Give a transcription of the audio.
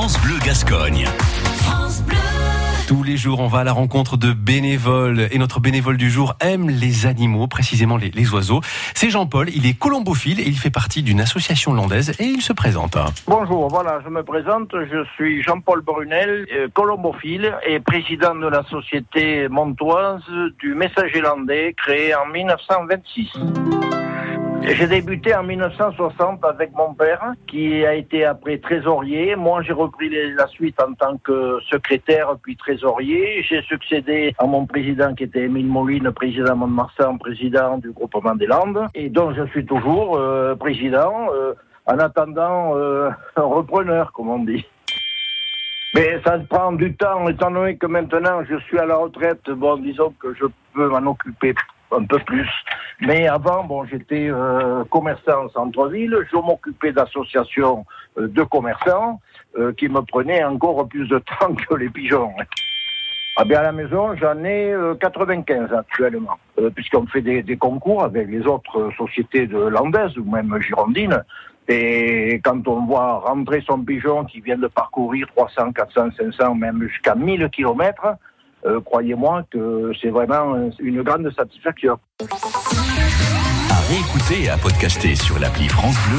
France Bleu Gascogne. Tous les jours, on va à la rencontre de bénévoles et notre bénévole du jour aime les animaux, précisément les, les oiseaux. C'est Jean-Paul, il est colombophile et il fait partie d'une association landaise et il se présente. Bonjour, voilà, je me présente, je suis Jean-Paul Brunel, euh, colombophile et président de la société montoise du Messager landais créée en 1926. J'ai débuté en 1960 avec mon père, qui a été après trésorier. Moi, j'ai repris la suite en tant que secrétaire, puis trésorier. J'ai succédé à mon président, qui était Émile Moline, président Mont-de-Marsan, président du groupement des Landes, et dont je suis toujours euh, président, euh, en attendant euh, repreneur, comme on dit. Mais ça prend du temps, étant donné que maintenant je suis à la retraite, bon, disons que je peux m'en occuper un peu plus. Mais avant, bon, j'étais euh, commerçant en centre-ville, je m'occupais d'associations euh, de commerçants euh, qui me prenaient encore plus de temps que les pigeons. Ah bien, à la maison, j'en ai euh, 95 actuellement, puisqu'on fait des, concours avec les autres sociétés de landaises ou même girondines. Et quand on voit rentrer son pigeon qui vient de parcourir 300, 400, 500, même jusqu'à 1000 kilomètres, euh, croyez-moi que c'est vraiment une grande satisfaction. À réécouter et à podcaster sur l'appli France Bleu